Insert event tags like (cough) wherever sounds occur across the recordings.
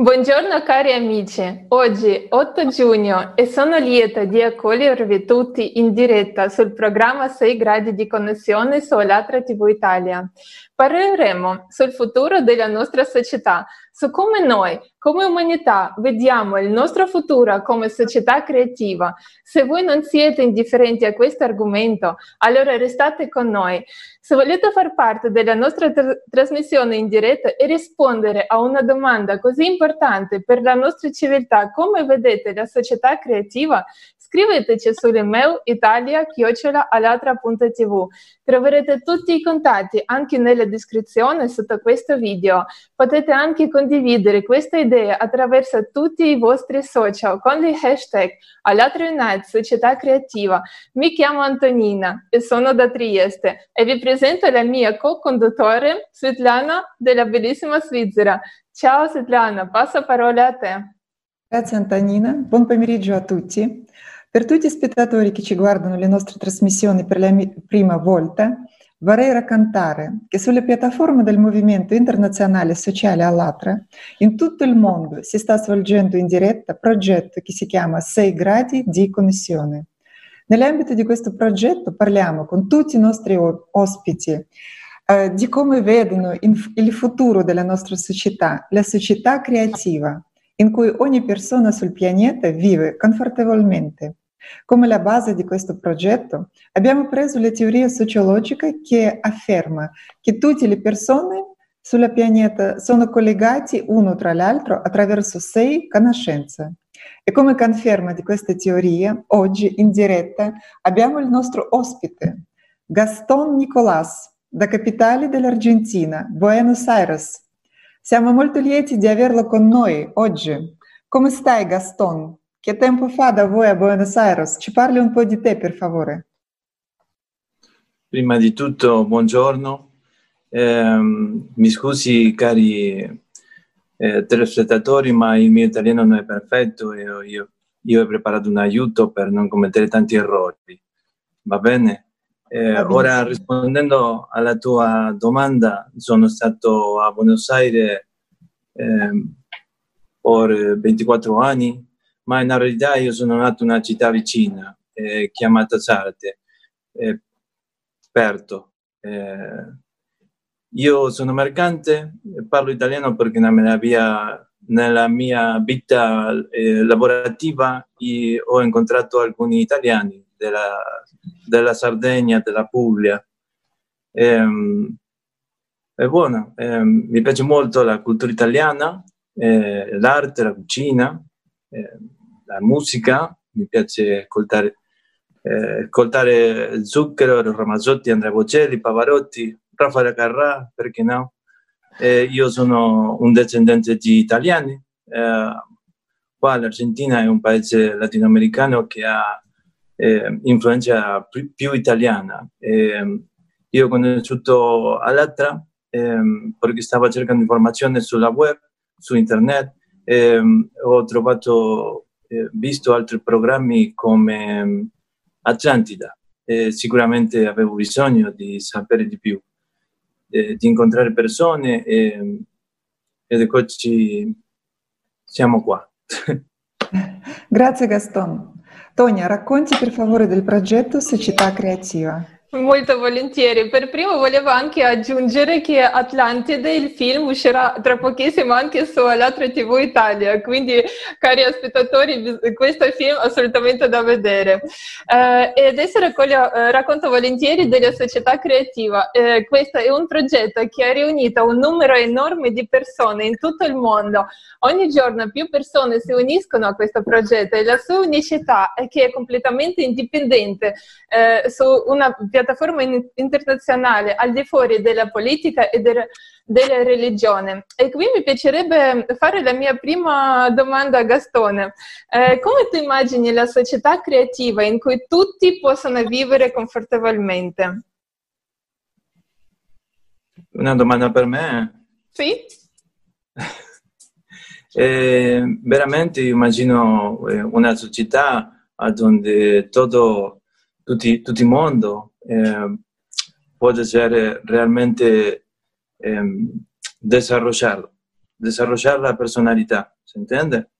Buongiorno cari amici, oggi 8 giugno e sono lieta di accogliervi tutti in diretta sul programma 6 gradi di connessione su Alatra TV Italia. Parleremo sul futuro della nostra società, su come noi, come umanità, vediamo il nostro futuro come società creativa. Se voi non siete indifferenti a questo argomento, allora restate con noi. Se volete far parte della nostra tr- trasmissione in diretta e rispondere a una domanda così importante per la nostra civiltà, come vedete la società creativa, Scriveteci sull'email italia-alatra.tv. Troverete tutti i contatti anche nella descrizione sotto questo video. Potete anche condividere questa idea attraverso tutti i vostri social con gli hashtag Alatra Unite Società Creativa. Mi chiamo Antonina e sono da Trieste e vi presento la mia co-conduttore Svetlana della bellissima Svizzera. Ciao Svetlana, passo parola a te. Grazie Antonina, buon pomeriggio a tutti. Per tutti gli spettatori che ci guardano le nostre trasmissioni per la prima volta, vorrei raccontare che sulle piattaforme del Movimento Internazionale Sociale Allatra, in tutto il mondo si sta svolgendo in diretta progetto che si chiama 6 gradi di connessione. Nell'ambito di questo progetto parliamo con tutti i nostri ospiti eh, di come vedono il futuro della nostra società, la società creativa, in cui ogni persona sul pianeta vive confortevolmente come la base di questo progetto abbiamo preso la teoria sociologica che afferma che tutte le persone sul pianeta sono collegate uno tra l'altro attraverso sei conoscenze. E come conferma di questa teoria, oggi in diretta abbiamo il nostro ospite, Gaston Nicolás, da capitale dell'Argentina, Buenos Aires. Siamo molto lieti di averlo con noi oggi. Come stai, Gaston? Che tempo fa da voi a Buenos Aires? Ci parli un po' di te, per favore. Prima di tutto, buongiorno. Eh, mi scusi, cari eh, telespettatori, ma il mio italiano non è perfetto e io, io, ho preparato un aiuto per non commettere tanti errori. Va bene? Eh, ora, rispondendo alla tua domanda, sono stato a Buenos Aires ehm, per 24 anni ma in realtà io sono nato in una città vicina eh, chiamata Sarte, eh, Perto. Eh, io sono mercante, parlo italiano perché nella mia, nella mia vita eh, lavorativa ho incontrato alcuni italiani della, della Sardegna, della Puglia. Ehm, è buono, ehm, mi piace molto la cultura italiana, eh, l'arte, la cucina. Eh, la musica, mi piace ascoltare, eh, ascoltare Zucchero, Ramazzotti, Andrea Bocelli, Pavarotti, Raffaele Carrà, perché no? Eh, io sono un discendente di italiani, eh, qua l'Argentina è un paese latinoamericano che ha eh, influenza più, più italiana. io ho conosciuto Alatra ehm, perché stavo cercando informazioni sulla web, su internet, ehm, ho trovato eh, visto altri programmi come mm, Atlantida e sicuramente avevo bisogno di sapere di più, eh, di incontrare persone e, ed eccoci, siamo qua. (laughs) Grazie Gaston. Tonia, racconti per favore del progetto Società Creativa. Molto volentieri. Per primo volevo anche aggiungere che Atlantide, il film, uscirà tra pochissimo anche su Alatra TV Italia, quindi cari spettatori, questo è film assolutamente da vedere. Eh, e adesso raccoglio, eh, racconto volentieri della società creativa. Eh, questo è un progetto che ha riunito un numero enorme di persone in tutto il mondo. Ogni giorno più persone si uniscono a questo progetto e la sua unicità è che è completamente indipendente eh, su una piattaforma piattaforma internazionale al di fuori della politica e de- della religione. E qui mi piacerebbe fare la mia prima domanda a Gastone. Eh, come tu immagini la società creativa in cui tutti possono vivere confortevolmente? Una domanda per me? Sì. (laughs) eh, veramente immagino eh, una società dove tutto, tutti, tutto il mondo eh, puede ser realmente eh, desarrollar la personalità, si intende?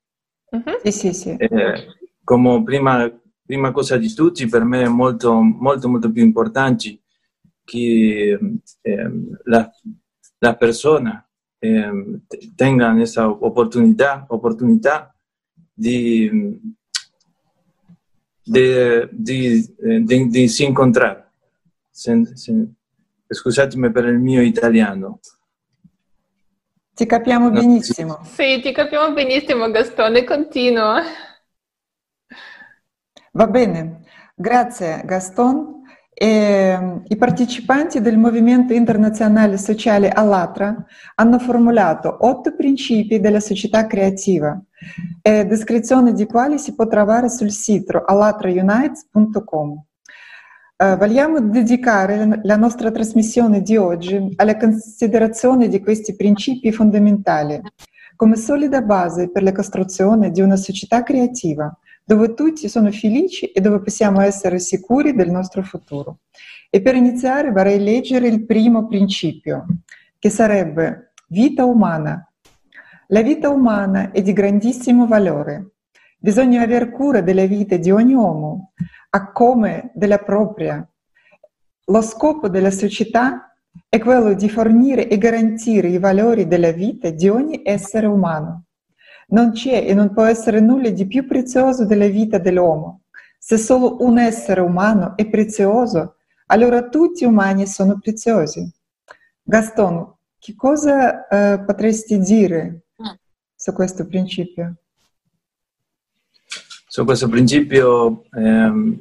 Uh-huh. Sì, sì, sì. Eh, come prima, prima, cosa di tutti, per me è molto, molto, molto più importante che eh, la, la, persona eh, tenga questa opportunità, opportunità di, di, di, di, di si incontrare. Sen, sen, scusatemi per il mio italiano. Ti capiamo benissimo. Sì, ti capiamo benissimo Gastone, continua. Va bene, grazie Gaston. E, I partecipanti del Movimento Internazionale Sociale Allatra hanno formulato otto principi della società creativa, e descrizione di quali si può trovare sul sito allatraunites.com. Uh, vogliamo dedicare la nostra trasmissione di oggi alla considerazione di questi principi fondamentali come solida base per la costruzione di una società creativa dove tutti sono felici e dove possiamo essere sicuri del nostro futuro. E per iniziare vorrei leggere il primo principio, che sarebbe vita umana. La vita umana è di grandissimo valore. Bisogna aver cura della vita di ogni uomo, a come della propria. Lo scopo della società è quello di fornire e garantire i valori della vita di ogni essere umano. Non c'è e non può essere nulla di più prezioso della vita dell'uomo. Se solo un essere umano è prezioso, allora tutti umani sono preziosi. Gaston, che cosa uh, potresti dire. Su questo principio? su questo principio, ehm,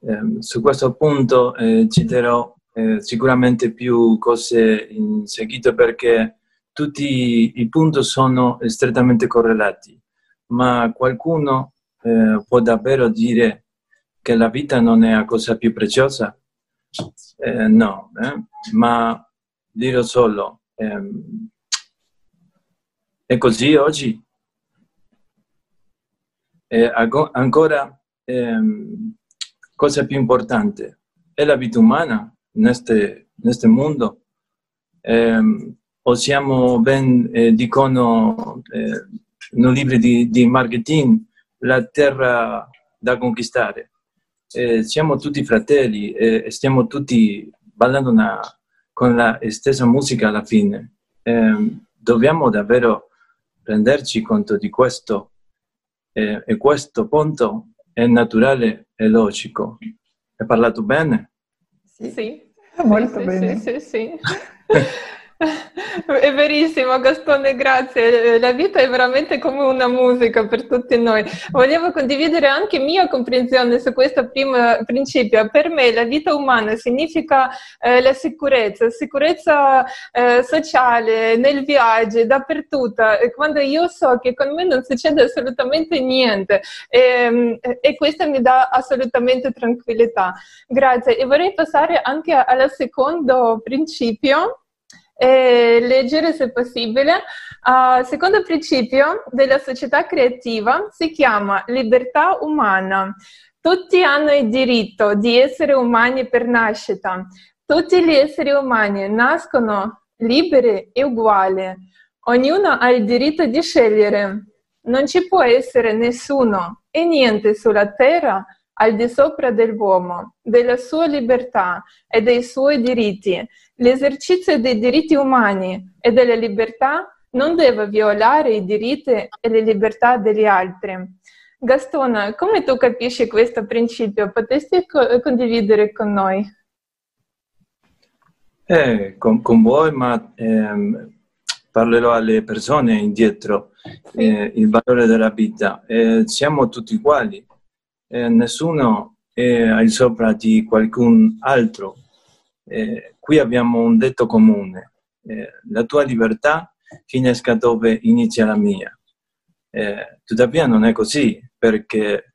ehm, su questo punto eh, citerò eh, sicuramente più cose in seguito perché tutti i punti sono strettamente correlati, ma qualcuno eh, può davvero dire che la vita non è la cosa più preziosa? Eh, no, eh, ma dirò solo, ehm, è così oggi? Eh, ancora, ehm, cosa più importante, è la vita umana in questo mondo. Eh, o siamo ben, eh, dicono eh, nei libri di, di, marketing, la terra da conquistare. Eh, siamo tutti fratelli e stiamo tutti ballando una, con la stessa musica alla fine. Ehm, dobbiamo davvero renderci conto di questo e, e questo punto è naturale e logico. Hai parlato bene? Sì, sì. molto sì, bene. Sì, sì, sì. (laughs) (laughs) È verissimo, Gastone, grazie. La vita è veramente come una musica per tutti noi. Volevo condividere anche mia comprensione su questo primo principio. Per me la vita umana significa eh, la sicurezza, sicurezza eh, sociale, nel viaggio, dappertutto. Quando io so che con me non succede assolutamente niente e, ehm, e questo mi dà assolutamente tranquillità. Grazie. E vorrei passare anche al secondo principio e leggere se possibile. Uh, secondo principio della società creativa si chiama libertà umana. Tutti hanno il diritto di essere umani per nascita. Tutti gli esseri umani nascono liberi e uguali. Ognuno ha il diritto di scegliere. Non ci può essere nessuno e niente sulla terra al di sopra dell'uomo, della sua libertà e dei suoi diritti. L'esercizio dei diritti umani e delle libertà non deve violare i diritti e le libertà degli altri. Gastona, come tu capisci questo principio? Potresti co- condividere con noi? Eh, con, con, voi, ma ehm, parlerò alle persone indietro, sì. eh, il valore della vita. Eh, siamo tutti uguali, eh, nessuno è al sopra di qualcun altro. Eh, qui abbiamo un detto comune, eh, la tua libertà finisca dove inizia la mia. Eh, tuttavia non è così, perché...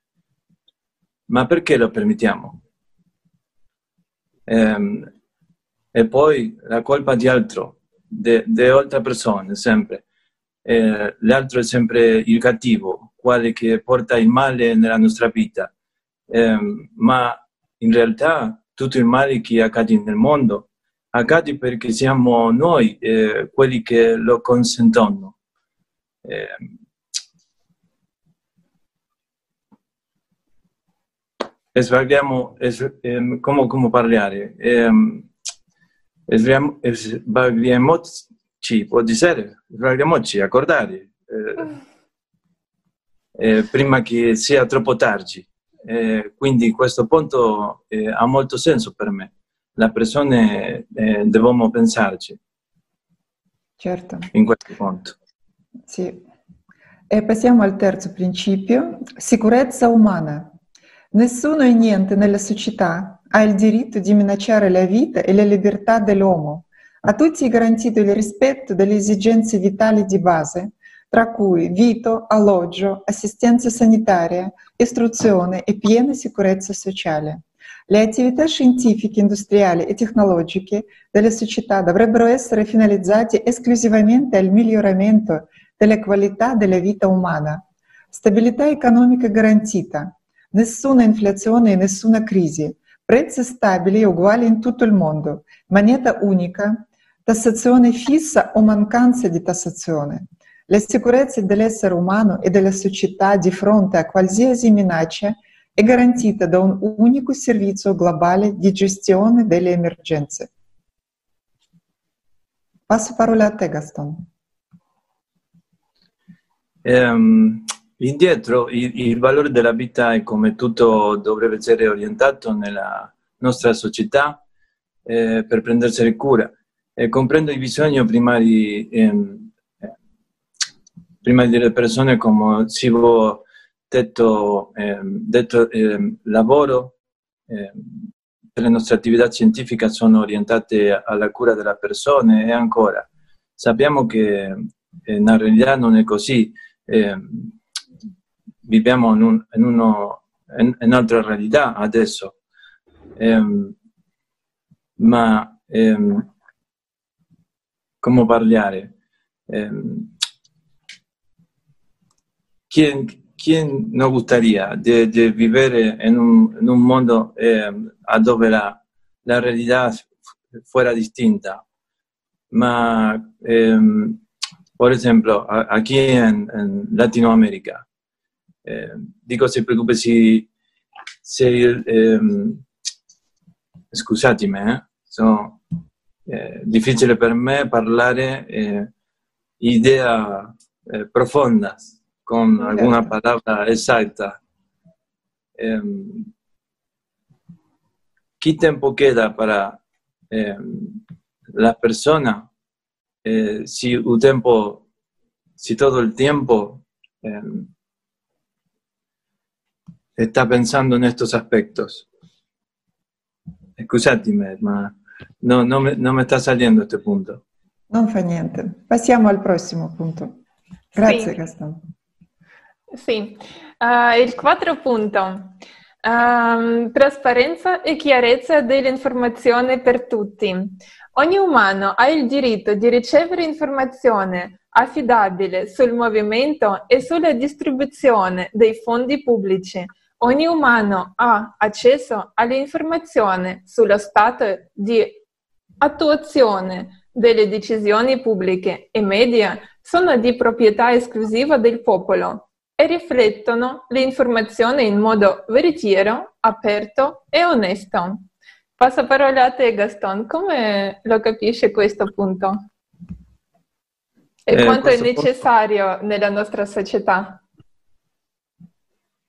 Ma perché lo permettiamo? Ehm, e poi la colpa di altro, di altre persone, sempre. Eh, l'altro è sempre il cattivo, quale che porta il male nella nostra vita, eh, ma in realtà tutto il male che accade nel mondo accade perché siamo noi eh, quelli che lo consentono. Eh, sbagliamo, es, eh, come, come, parlare? Eh, sbagliamoci, può dire, sbagliamoci, accordare, eh, prima che sia troppo tardi. Eh, quindi questo punto eh, ha molto senso per me. Le persone eh, dobbiamo pensarci. Certo. In questo punto. Sì. E passiamo al terzo principio, sicurezza umana. Nessuno e niente nella società ha il diritto di minacciare la vita e la libertà dell'uomo. A tutti è garantito il rispetto delle esigenze vitali di base, tra cui vito, alloggio, assistenza sanitaria, istruzione e piena sicurezza sociale. Le attività scientifiche, industriali e tecnologiche delle società dovrebbero essere finalizzate esclusivamente al miglioramento della qualità della vita umana. Stabilità economica garantita, nessuna inflazione e nessuna crisi, prezzi stabili e uguali in tutto il mondo, moneta unica, tassazione fissa o mancanza di tassazione. La sicurezza dell'essere umano e della società di fronte a qualsiasi minaccia è garantita da un unico servizio globale di gestione delle emergenze. Passo parola a te, Gaston. Um, indietro il, il, valore della vita e come tutto dovrebbe essere orientato nella nostra società eh, per prendersene cura. E comprendo i bisogni primari, ehm, prima delle persone come cibo, tetto, ehm, detto, ehm, lavoro. Ehm, le nostre attività scientifiche sono orientate alla cura della persona e ancora sappiamo che eh, in realtà non è così. Eh, viviamo in, un, in, uno, in, un'altra realtà adesso, eh, ma eh, come parlare? Eh, chi, chi non gustaría di, di vivere in un, in un mondo eh, dove la, la realtà fuera distinta? Ma, eh, por ejemplo, aquí en, en Latinoamérica, eh, dico se preoccupa se, se eh, scusatemi, eh, sono, è difficile per me parlare eh, idea eh, profonda con alguna palabra exacta. Eh, ¿Qué tiempo queda para eh, la persona eh, si, el tiempo, si todo el tiempo em, está pensando en estos aspectos? Scusatemi, ma no, no, me, no me sta salendo questo punto. Non fa niente. Passiamo al prossimo punto. Grazie, sì. Gaston. Sì, uh, il quarto punto. Um, trasparenza e chiarezza dell'informazione per tutti. Ogni umano ha il diritto di ricevere informazione affidabile sul movimento e sulla distribuzione dei fondi pubblici Ogni umano ha accesso all'informazione sullo stato di attuazione delle decisioni pubbliche e media sono di proprietà esclusiva del popolo e riflettono l'informazione in modo veritiero, aperto e onesto. Passo parola a te Gaston, come lo capisce questo punto? E eh, quanto è necessario punto... nella nostra società?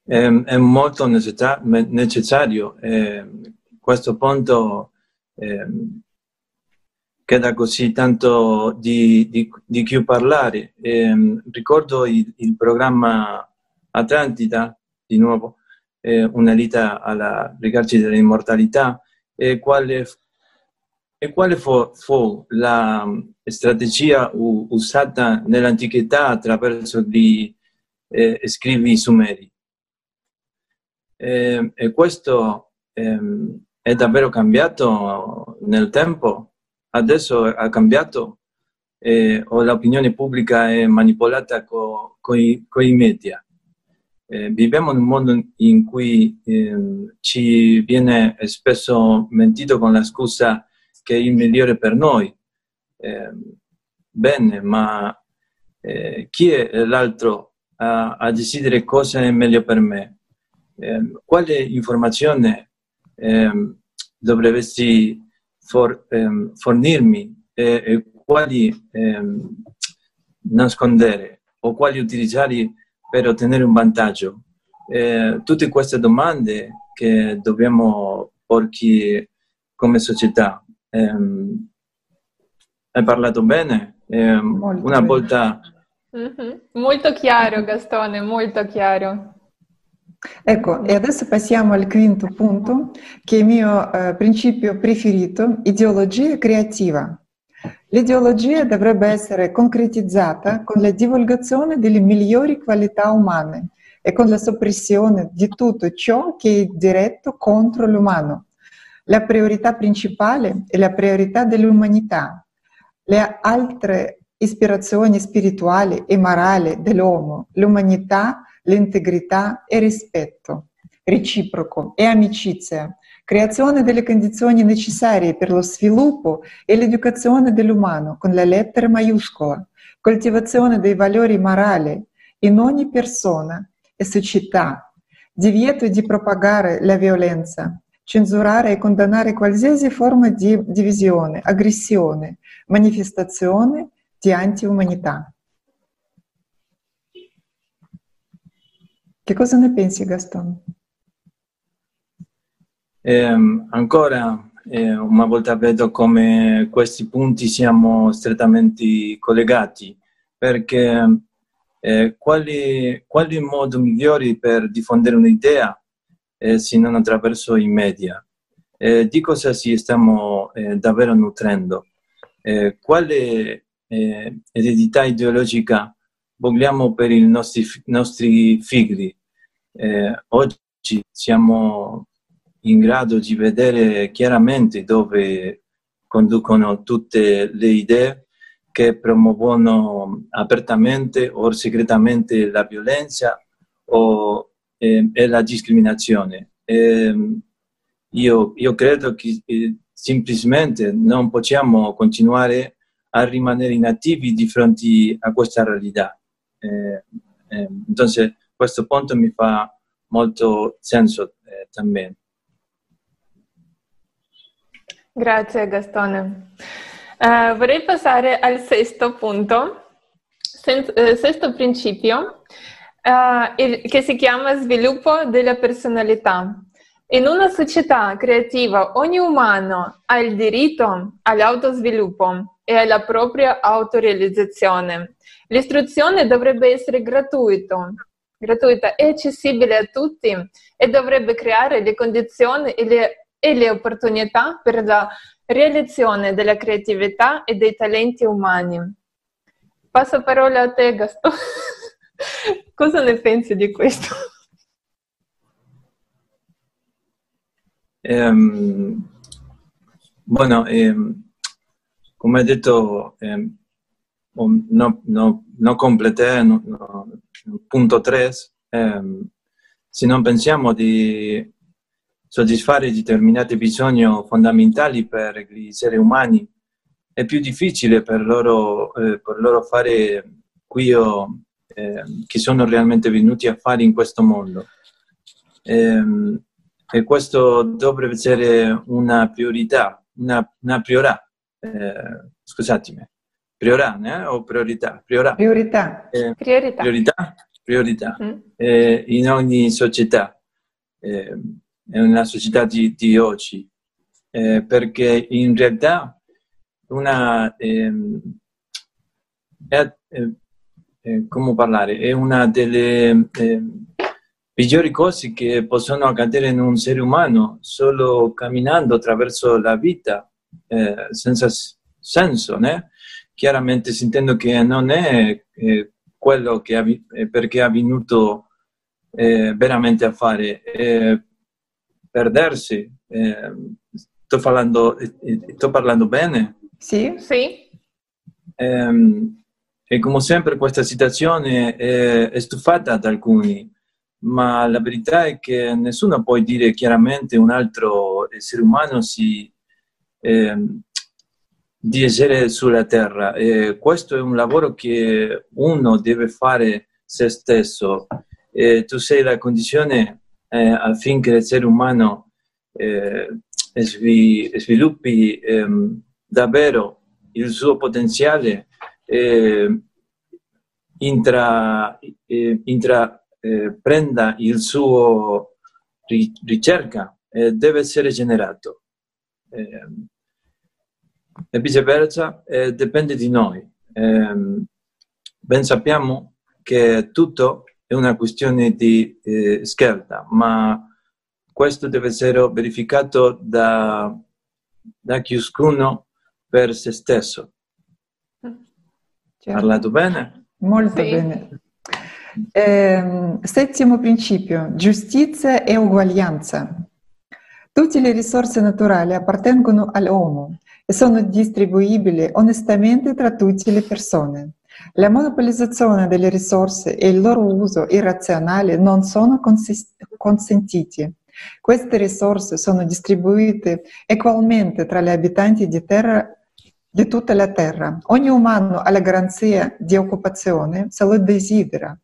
è, è molto necessario. Eh, questo punto eh, queda così tanto di, di, di cui parlare. Eh, ricordo il, il, programma Atlantida, di nuovo, eh, una vita alla ricerca dell'immortalità, e quale, e quale fu, fu, la strategia usata nell'antichità attraverso gli eh, scrivi sumeri? E, e questo ehm, è davvero cambiato nel tempo. Adesso ha cambiato eh, o l'opinione pubblica è manipolata con co i media. Eh, viviamo in un mondo in cui eh, ci viene spesso mentito con la scusa che è il migliore per noi. Eh, bene, ma eh, chi è l'altro a, a, decidere cosa è meglio per me? Eh, quale informazione ehm, dovresti for, ehm, fornirmi e quali ehm, nascondere o quali utilizzare per ottenere un vantaggio? Eh, tutte queste domande che dobbiamo porci come società. Eh, hai parlato bene? Eh, una bene. volta... Mm-hmm. Molto chiaro Gastone, molto chiaro. Ecco, e adesso passiamo al quinto punto, che è il mio eh, principio preferito, ideologia creativa. L'ideologia dovrebbe essere concretizzata con la divulgazione delle migliori qualità umane e con la soppressione di tutto ciò che è diretto contro l'umano. La priorità principale è la priorità dell'umanità. Le altre ispirazioni spirituali e morali dell'uomo, l'umanità, l'integrità e rispetto reciproco e amicizia, creazione delle condizioni necessarie per lo sviluppo e l'educazione dell'umano con la lettera maiuscola, coltivazione dei valori morali in ogni persona e società, divieto di propagare la violenza, censurare e condannare qualsiasi forma di divisione, aggressione, manifestazione di anti-umanità. Che cosa ne pensi, Gaston? Eh, ancora eh, una volta vedo come questi punti siamo strettamente collegati, perché eh, quali, quali modi migliori per diffondere un'idea eh, se non attraverso i media? Eh, di cosa ci stiamo eh, davvero nutrendo? Eh, quale eh, eredità ideologica vogliamo per i nostri, nostri figli? oggi siamo in grado di vedere chiaramente dove conducono tutte le idee che promuovono apertamente o segretamente la violenza o, eh, e la discriminazione. Eh, io, io, credo che eh, semplicemente non possiamo continuare a rimanere inattivi di fronte a questa realtà. Eh, eh, entonces, questo punto mi fa molto senso eh, también. Grazie Gastone. Uh, vorrei passare al sesto punto, sen- uh, sesto principio, uh, il, che si chiama sviluppo della personalità. In una società creativa ogni umano ha il diritto all'autosviluppo e alla propria autorealizzazione. L'istruzione dovrebbe essere gratuito, gratuita e accessibile a tutti e dovrebbe creare le condizioni e le, e le opportunità per la realizzazione della creatività e dei talenti umani. Passo parola a te, Gaston. (laughs) Cosa ne pensi di questo? Um, bueno, eh, come detto, eh, no, no, no completé no, no, punto 3, eh, se non pensiamo di soddisfare determinati bisogni fondamentali per gli esseri umani, è più difficile per loro, eh, per loro fare quello eh, che sono realmente venuti a fare in questo mondo. E, ehm, e questo dovrebbe essere una priorità, una, una priorità, eh, scusatemi, priorità eh, o priorità? Priorità. Priorità. Eh, priorità. Priorità, priorità mm. eh, in ogni società. Eh, nella società di, di oggi, eh, perché in realtà una, ehm, è, è, come parlare, è una delle eh, peggiori cose che possono accadere in un essere umano solo camminando attraverso la vita eh, senza senso, né? chiaramente sentendo che non è eh, quello che ha, perché ha venuto eh, veramente a fare perdersi. Eh, sto, parlando, sto parlando bene? Sì, sì. Eh, e come sempre questa situazione è, è stufata da alcuni, ma la verità è che nessuno può dire chiaramente un altro essere umano si, eh, di essere sulla terra. E questo è un lavoro che uno deve fare se stesso. E tu sei la condizione eh, affinché l'essere umano eh, sviluppi eh, davvero il suo potenziale intra, intra eh, prenda il suo ri, ricerca deve essere generato eh, e viceversa eh, dipende di noi ehm, ben sappiamo che tutto è una questione di eh, scelta ma questo deve essere verificato da, da ciascuno per se stesso Certo. Parlato bene? Molto sì. bene. Eh, settimo principio, giustizia e uguaglianza. Tutte le risorse naturali appartengono all'uomo e sono distribuibili onestamente tra tutte le persone. La monopolizzazione delle risorse e il loro uso irrazionale non sono consentiti. Queste risorse sono distribuite equalmente tra gli abitanti di terra di tutta la terra. Ogni umano ha la garanzia di occupazione se lo desidera.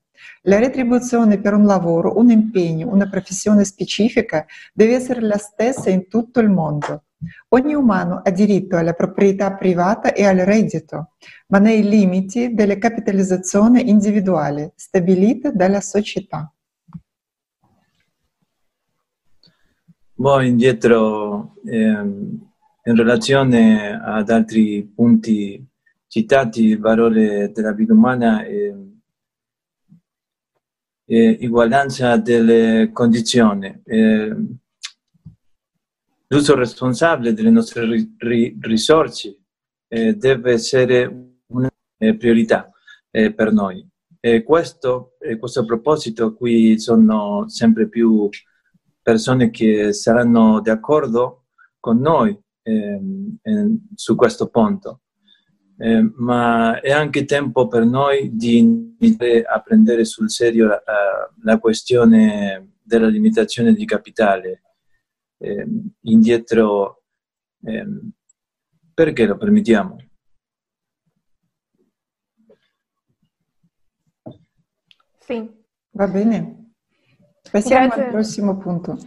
La retribuzione per un lavoro, un impegno, una professione specifica deve essere la stessa in tutto il mondo. Ogni umano ha diritto alla proprietà privata e al reddito, ma nei limiti della capitalizzazione individuale stabilita dalla società. Poi indietro ehm, in relazione ad altri punti citati, il valore della vita umana e, e uguaglianza delle condizioni. E, l'uso responsabile delle nostre ri, risorse eh, deve essere una priorità eh, per noi. E questo, a questo proposito qui sono sempre più persone che saranno d'accordo con noi Ehm, ehm, su questo punto. Eh, ma è anche tempo per noi di iniziare a prendere sul serio la, la questione della limitazione di capitale eh, indietro. Eh, perché lo permettiamo? Sì. Va bene. Passiamo Grazie. al prossimo punto.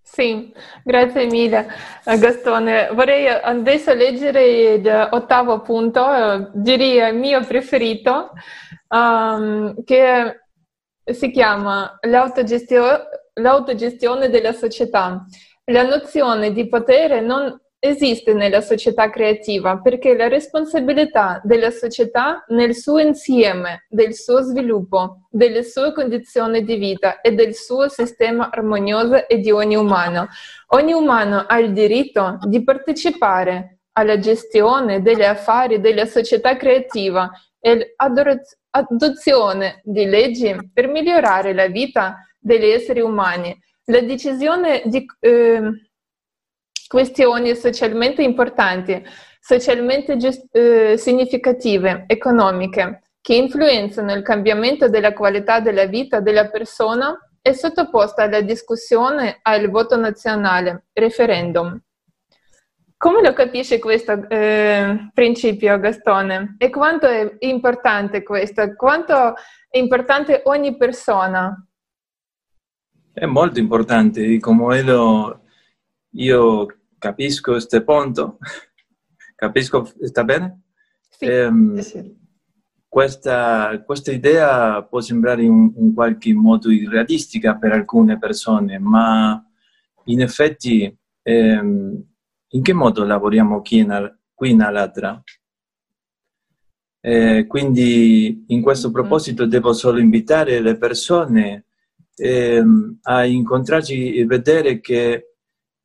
Sì, grazie mille Gastone. Vorrei adesso leggere l'ottavo punto, eh, direi il mio preferito, um, che si chiama l'autogestio- l'autogestione della società. La nozione di potere non esiste nella società creativa perché la responsabilità della società nel suo insieme, del suo sviluppo, delle sue condizioni di vita e del suo sistema armonioso è di ogni umano. Ogni umano ha il diritto di partecipare alla gestione degli affari della società creativa e l'adozione di leggi per migliorare la vita degli esseri umani. La decisione di... Eh, questioni socialmente importanti, socialmente giust- eh, significative, economiche, che influenzano il cambiamento della qualità della vita della persona è sottoposta alla discussione al voto nazionale, referendum. Come lo capisce questo eh, principio, Gastone? E quanto è importante questo? Quanto è importante ogni persona? È molto importante, come lo, io capisco questo punto, (laughs) capisco, sta bene? Sì, ehm, sì. Questa, questa, idea può sembrare in, in, qualche modo irrealistica per alcune persone, ma in effetti ehm, in che modo lavoriamo qui in, qui in Alatra? Eh, quindi in questo mm-hmm. proposito devo solo invitare le persone ehm, a incontrarci e vedere che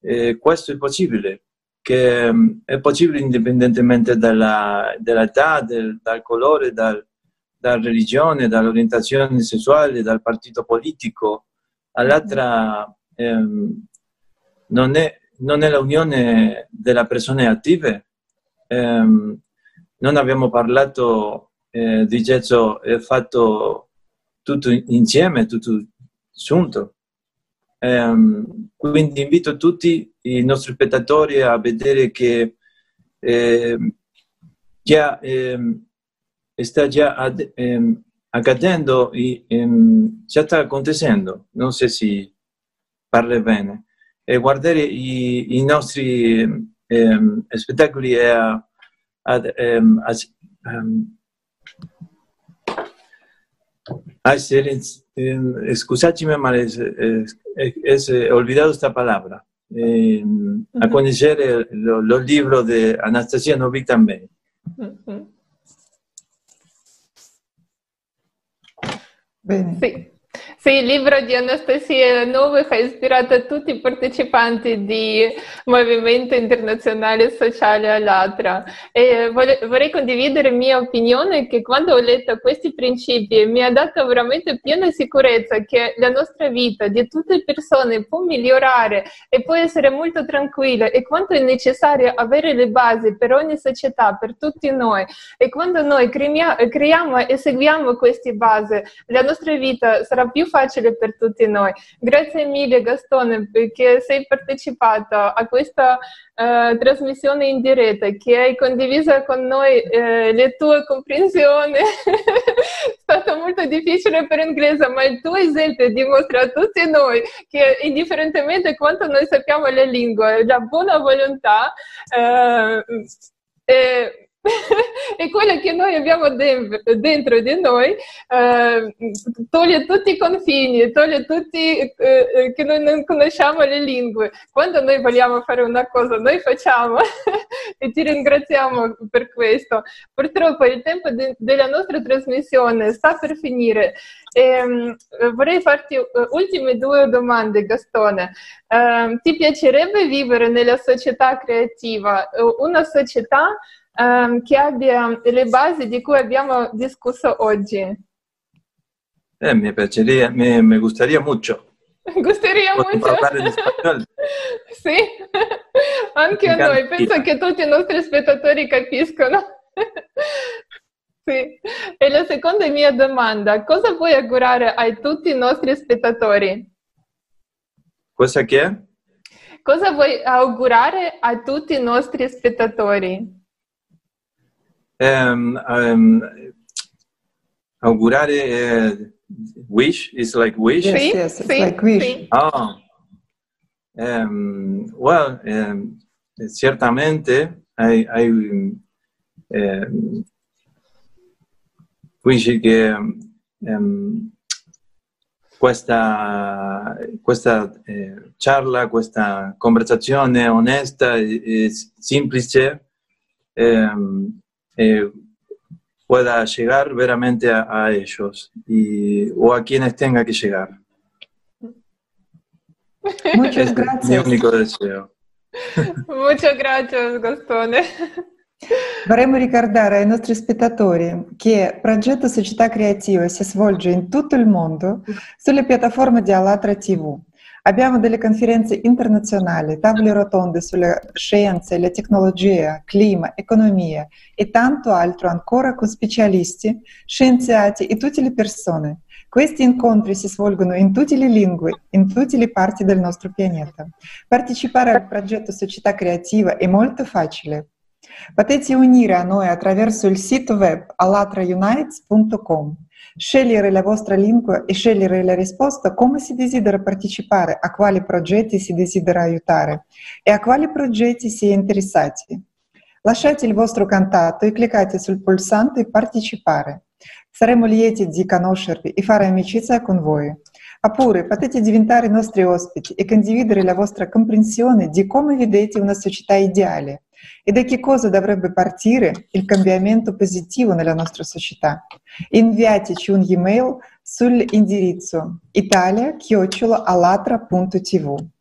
eh, questo è possibile, che um, è possibile indipendentemente dalla, dall'età, del, dal colore, dal, dalla religione, dall'orientazione sessuale, dal partito politico. All'altra ehm, non, è, non, è, l'unione delle persone attive. Ehm, non abbiamo parlato eh, di Gesù e fatto tutto insieme, tutto junto. Um, quindi invito tutti i nostri spettatori a vedere che eh, ya eh, está ya ad, eh, accadendo, e, ehm, già sta acontecendo, non so se parla bene, e guardare i, i nostri ehm, spettacoli è ehm, ad, ehm, a ser, eh, scusatemi, ma es, es, es, he olvidado esta palabra. Eh, uh -huh. A conocer los libros de Anastasia Novik también. Uh -huh. Bene. Sì. Sì, il libro di Anastasia Novik ha ispirato tutti i partecipanti di Movimento Internazionale Sociale All'Atra. E vorrei condividere la mia opinione che quando ho letto questi principi mi ha dato veramente piena sicurezza che la nostra vita di tutte le persone può migliorare e può essere molto tranquilla e quanto è necessario avere le basi per ogni società, per tutti noi. E quando noi creiamo e seguiamo queste basi la nostra vita sarà più facile per tutti noi. Grazie mille Gastone perché sei partecipato a questa uh, trasmissione in diretta, che hai condiviso con noi uh, le tue comprensioni. (laughs) è stato molto difficile per l'inglese, ma il tuo esempio dimostra a tutti noi che indifferentemente quanto noi sappiamo le lingue, la buona volontà uh, e e quello che noi abbiamo dentro di noi eh, toglie tutti i confini, toglie tutti eh, eh, che noi non conosciamo le lingue. Quando noi vogliamo fare una cosa, noi facciamo (laughs) e ti ringraziamo per questo. Purtroppo il tempo de- della nostra trasmissione sta per finire. E, ehm, vorrei farti uh, ultime due domande, Gastone. Uh, ti piacerebbe vivere nella società creativa, una società um, che abbia le basi di cui abbiamo discusso oggi? Eh, me piacería, me, me gustaría mucho. (laughs) Gustaría mucho. (laughs) sì, (laughs) anche a noi, penso che tutti i nostri spettatori capiscono. sì. E la seconda mia domanda, cosa vuoi augurare a tutti i nostri spettatori? Cosa che? Cosa vuoi augurare a tutti i nostri spettatori? Um, um, augurare uh, wish is like wish. Yes, yes, it's like wish. Oh, um, well, um, certamente hay, hay um, wish che um, questa, questa eh, charla, questa conversazione onesta e, e semplice um, eh, pueda llegar veramente a, a, ellos y, o a quienes tenga que llegar. (laughs) Muchas es gracias. mi único deseo. (laughs) Muchas gracias, Gastone. Vorremmo ricordare ai nostri spettatori che il progetto Società Creativa si svolge in tutto il mondo sulle piattaforme di Alatra TV. Abbiamo delle conferenze internazionali, tavole rotonde sulle scienze, la tecnologia, clima, economia e tanto altro ancora con specialisti, scienziati e tutte le persone. Questi incontri si svolgono in tutte le lingue, in tutte le parti del nostro pianeta. Partecipare al progetto Società Creativa è molto facile. Potete unire a noi attraverso il sito web alatraunites.com scegliere la vostra lingua e scegliere la risposta come si desidera partecipare, a quali progetti si desidera aiutare e a quali progetti si è interessati. Lasciate il vostro contatto e cliccate sul pulsante Partecipare. Saremo lieti di conoscervi e fare amicizia con voi. Oppure potete diventare nostri ospiti e condividere la vostra comprensione di come vedete una società ideale e da che cosa dovrebbe partire il cambiamento positivo nella nostra società. Inviateci un email sull'indirizzo italia-alatra.tv.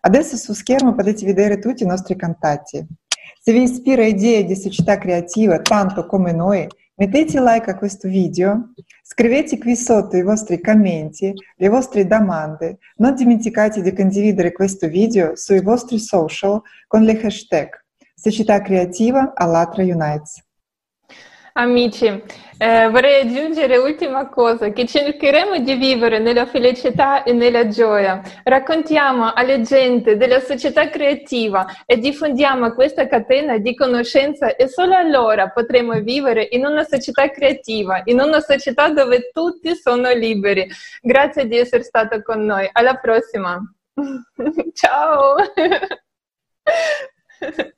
Adesso su schermo potete vedere tutti i nostri contatti. Se vi ispira idee di società creativa tanto come noi, mettete like a questo video, scrivete qui sotto i vostri commenti, le vostre domande, non dimenticate di condividere questo video sui vostri social con le hashtag Società Creativa Allatra Unites. Amici, eh, vorrei aggiungere ultima cosa, che cercheremo di vivere nella felicità e nella gioia. Raccontiamo alla gente della società creativa e diffondiamo questa catena di conoscenza e solo allora potremo vivere in una società creativa, in una società dove tutti sono liberi. Grazie di essere stato con noi. Alla prossima. (laughs) Ciao. (laughs)